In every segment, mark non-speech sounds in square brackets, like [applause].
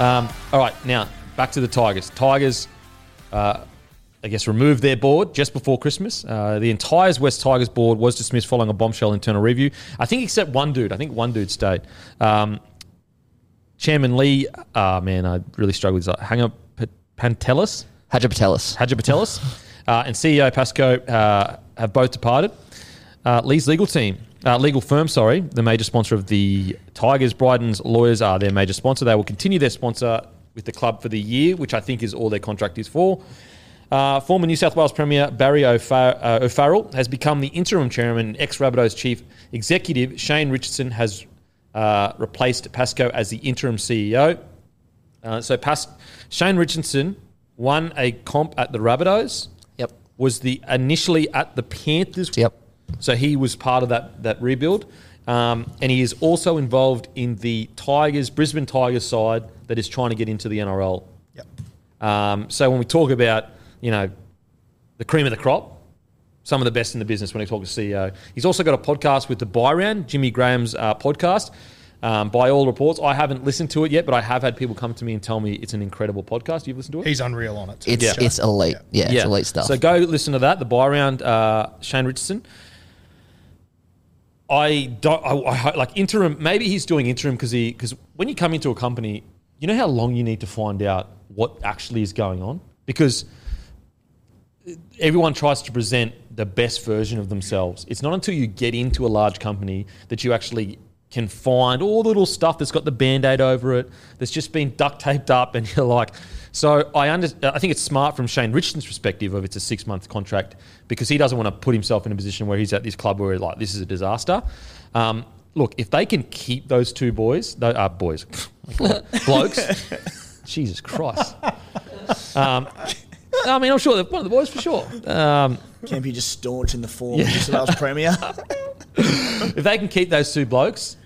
Um, all right, now back to the Tigers. Tigers, uh, I guess, removed their board just before Christmas. Uh, the entire West Tigers board was dismissed following a bombshell internal review. I think except one dude. I think one dude stayed. Um, Chairman Lee, ah man, I really struggle with this. Hanga P- Pantelis, Hagipantelis. Hagipantelis, uh, and CEO Pascoe uh, have both departed. Uh, Lee's legal team, uh, legal firm, sorry, the major sponsor of the Tigers, Brydens lawyers are their major sponsor. They will continue their sponsor with the club for the year, which I think is all their contract is for. Uh, former New South Wales Premier Barry O'Far- uh, O'Farrell has become the interim chairman. Ex Rabbitohs chief executive Shane Richardson has uh, replaced Pascoe as the interim CEO. Uh, so Pas- Shane Richardson won a comp at the Rabbitohs. Yep. Was the initially at the Panthers. Yep. So he was part of that that rebuild, um, and he is also involved in the Tigers, Brisbane Tigers side that is trying to get into the NRL. Yep. Um, so when we talk about you know the cream of the crop, some of the best in the business when he talk to CEO. He's also got a podcast with the Bye Round, Jimmy Graham's uh, podcast. Um, by all reports, I haven't listened to it yet, but I have had people come to me and tell me it's an incredible podcast. You've listened to it? He's unreal on it. too. It's it's elite. Yeah, it's elite stuff. So go listen to that. The Bye Round, uh, Shane Richardson. I don't I, I like interim. Maybe he's doing interim because he because when you come into a company, you know how long you need to find out what actually is going on because everyone tries to present the best version of themselves. It's not until you get into a large company that you actually can find all the little stuff that's got the band-aid over it, that's just been duct taped up, and [laughs] you're like, so I under, I think it's smart from Shane Richardson's perspective of it's a six-month contract because he doesn't want to put himself in a position where he's at this club where he's like this is a disaster. Um, look, if they can keep those two boys, those, uh, boys, [laughs] [laughs] blokes, Jesus Christ. Um, I mean, I'm sure they're one of the boys for sure. Um, Kempy just staunch in the form of New South Premier. if they can keep those two blokes,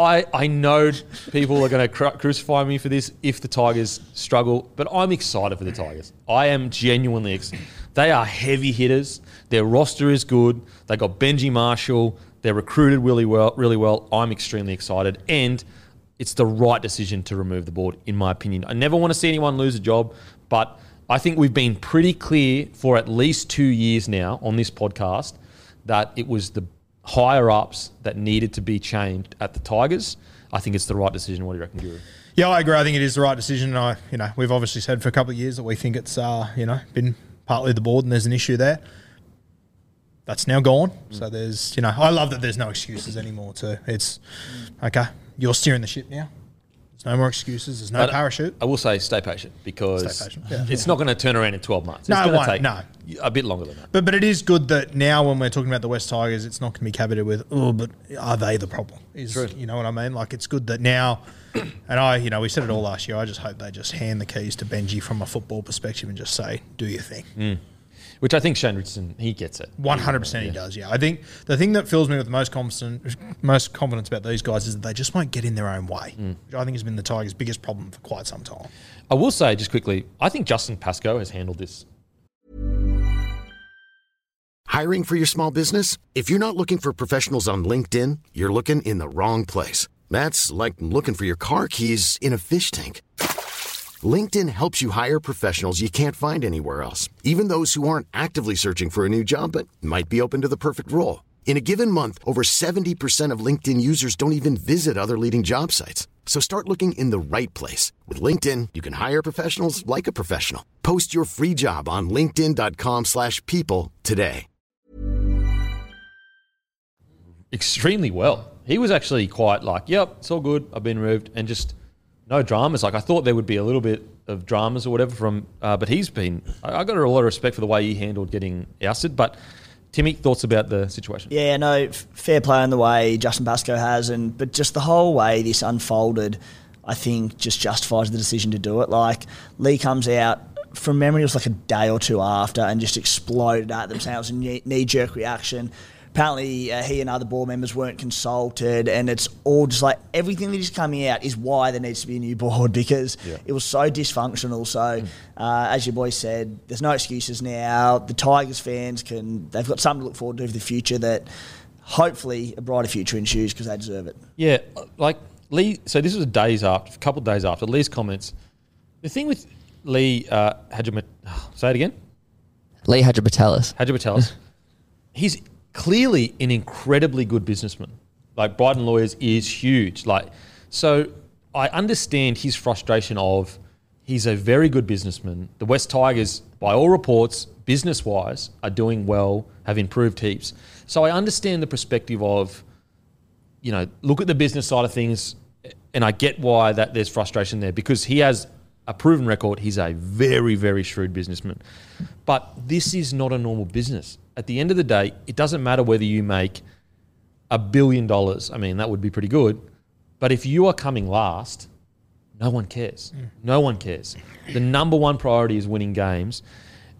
I I know people are going to cru- crucify me for this if the Tigers struggle, but I'm excited for the Tigers. I am genuinely excited. They are heavy hitters. Their roster is good. They got Benji Marshall. They're recruited really well. Really well. I'm extremely excited, and it's the right decision to remove the board, in my opinion. I never want to see anyone lose a job, but I think we've been pretty clear for at least two years now on this podcast that it was the higher ups that needed to be changed at the Tigers. I think it's the right decision. What do you reckon, Guru? Yeah, I agree. I think it is the right decision. And I, you know, we've obviously said for a couple of years that we think it's, uh, you know, been partly the board and there's an issue there. That's now gone. So there's, you know, I love that there's no excuses anymore. Too. It's okay. You're steering the ship now. There's no more excuses. There's no But parachute. I will say, stay patient because Stay patient, yeah. it's not going to turn around in 12 months. It's No, going to take no. a bit longer than that. But but it is good that now when we're talking about the West Tigers, it's not going to be caveated with oh, but are they the problem? Is True. you know what I mean? Like it's good that now, and I you know we said it all last year. I just hope they just hand the keys to Benji from a football perspective and just say do your thing. Mm. Which I think Shane Richardson, he gets it. One hundred percent, he does. Yeah, I think the thing that fills me with the most confidence, most confidence about these guys is that they just won't get in their own way, Mm. which I think has been the Tigers' biggest problem for quite some time. I will say, just quickly, I think Justin Pascoe has handled this. Hiring for your small business? If you're not looking for professionals on LinkedIn, you're looking in the wrong place. That's like looking for your car keys in a fish tank. LinkedIn helps you hire professionals you can't find anywhere else, even those who aren't actively searching for a new job but might be open to the perfect role. In a given month, over 70% of LinkedIn users don't even visit other leading job sites. So start looking in the right place. With LinkedIn, you can hire professionals like a professional. Post your free job on linkedin.com/people slash people today. extremely well. He was actually quite like, yep, it's all good. I've been removed, and just no dramas. Like I thought there would be a little bit of dramas or whatever from, uh, but he's been. I, I got a lot of respect for the way he handled getting ousted. But Timmy, thoughts about the situation? Yeah, no, f- fair play in the way Justin Pascoe has, and but just the whole way this unfolded, I think just justifies the decision to do it. Like Lee comes out from memory, it was like a day or two after, and just exploded at themselves in knee jerk reaction. Apparently, uh, he and other board members weren't consulted, and it's all just like everything that is coming out is why there needs to be a new [laughs] board because Yeah. it was so dysfunctional. So, uh, as your boy said, there's no excuses now. The Tigers fans can they've got something to look forward to for the future that hopefully a brighter future ensues because they deserve it. Yeah, like Lee. So this was days after, a couple of days after Lee's comments. The thing with Lee uh, Hadjimat, [sighs] say it again, Lee Hagipantelis. Hadjibatelis, [laughs] he's clearly an incredibly good businessman. Like Brydens Lawyers is huge. Like, so I understand his frustration of he's a very good businessman. The West Tigers, by all reports, business wise, are doing well, have improved heaps. So I understand the perspective of, you know, look at the business side of things, and I get why that there's frustration there because he has a proven record. He's a very, very shrewd businessman. But this is not a normal business. At the end of the day, it doesn't matter whether you make a billion dollars. I mean, that would be pretty good. But if you are coming last, no one cares. Mm. No one cares. The number one priority is winning games.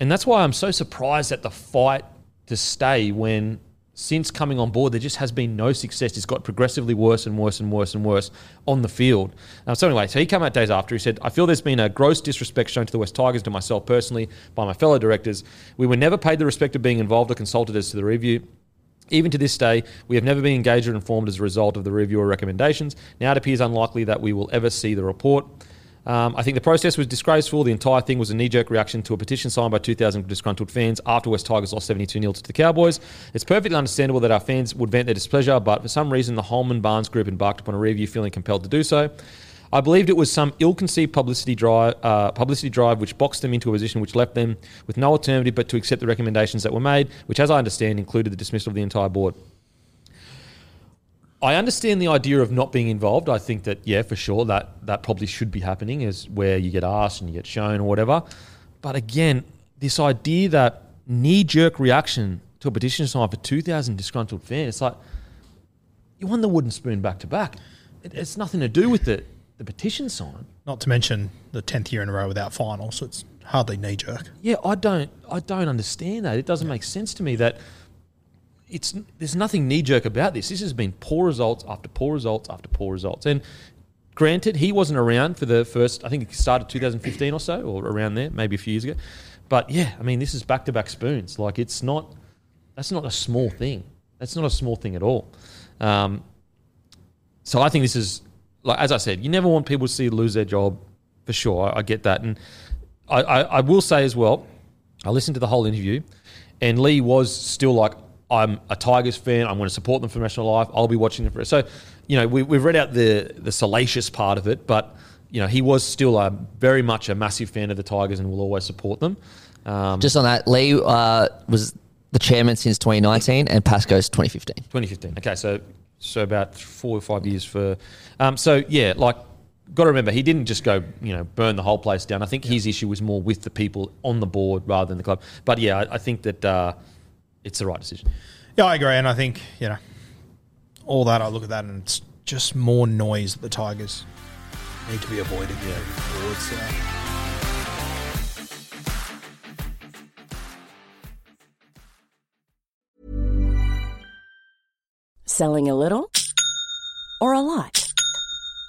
And that's why I'm so surprised at the fight to stay when, since coming on board, there just has been no success. It's got progressively worse and worse and worse and worse on the field. Uh, so, anyway, so he came out days after. He said, I feel there's been a gross disrespect shown to the West Tigers, to myself personally, by my fellow directors. We were never paid the respect of being involved or consulted as to the review. Even to this day, we have never been engaged or informed as a result of the review or recommendations. Now it appears unlikely that we will ever see the report. Um, I think the process was disgraceful. The entire thing was a knee jerk reaction to a petition signed by 2,000 disgruntled fans after West Tigers lost 72 0 to the Cowboys. It's perfectly understandable that our fans would vent their displeasure, but for some reason, the Holman Barnes group embarked upon a review feeling compelled to do so. I believed it was some ill-conceived publicity drive, uh, publicity drive which boxed them into a position which left them with no alternative but to accept the recommendations that were made, which, as I understand, included the dismissal of the entire board. I understand the idea of not being involved. I think that yeah, for sure that that probably should be happening is where you get asked and you get shown or whatever. But again, this idea that knee jerk reaction to a petition signed for two thousand disgruntled fans, it's like you won the wooden spoon back to back. It, it's nothing to do with the the petition sign. Not to mention the tenth year in a row without finals, so it's hardly knee jerk. Yeah, I don't I don't understand that. It doesn't make sense to me that it's there's nothing knee jerk about this. This has been poor results after poor results after poor results. And granted, he wasn't around for the first. I think it started 2015 or so, or around there, maybe a few years ago. But yeah, I mean, this is back to back spoons. Like it's not. That's not a small thing. That's not a small thing at all. Um, so I think this is like as I said, you never want people to see lose their job for sure. I, I get that, and I, I, I will say as well. I listened to the whole interview, and Lee was still like, "I'm a Tigers fan. I'm going to support them for the rest of my life. I'll be watching them for." So, you know, we, we've read out the the salacious part of it, but you know, he was still a very much a massive fan of the Tigers and will always support them. Um, Just on that, Lee uh, was the chairman since 2019 and Pascoe's 2015. 2015. Okay, so so about four or five years for. Um, so yeah, like got to remember he didn't just go you know burn the whole place down. I think his issue was more with the people on the board rather than the club. But yeah, I, I think that uh, it's the right decision. Yeah, I agree, and I think you know all that. I look at that, and it's just more noise that the Tigers need to be avoiding yeah. forward. So. Uh, Selling a little or a lot?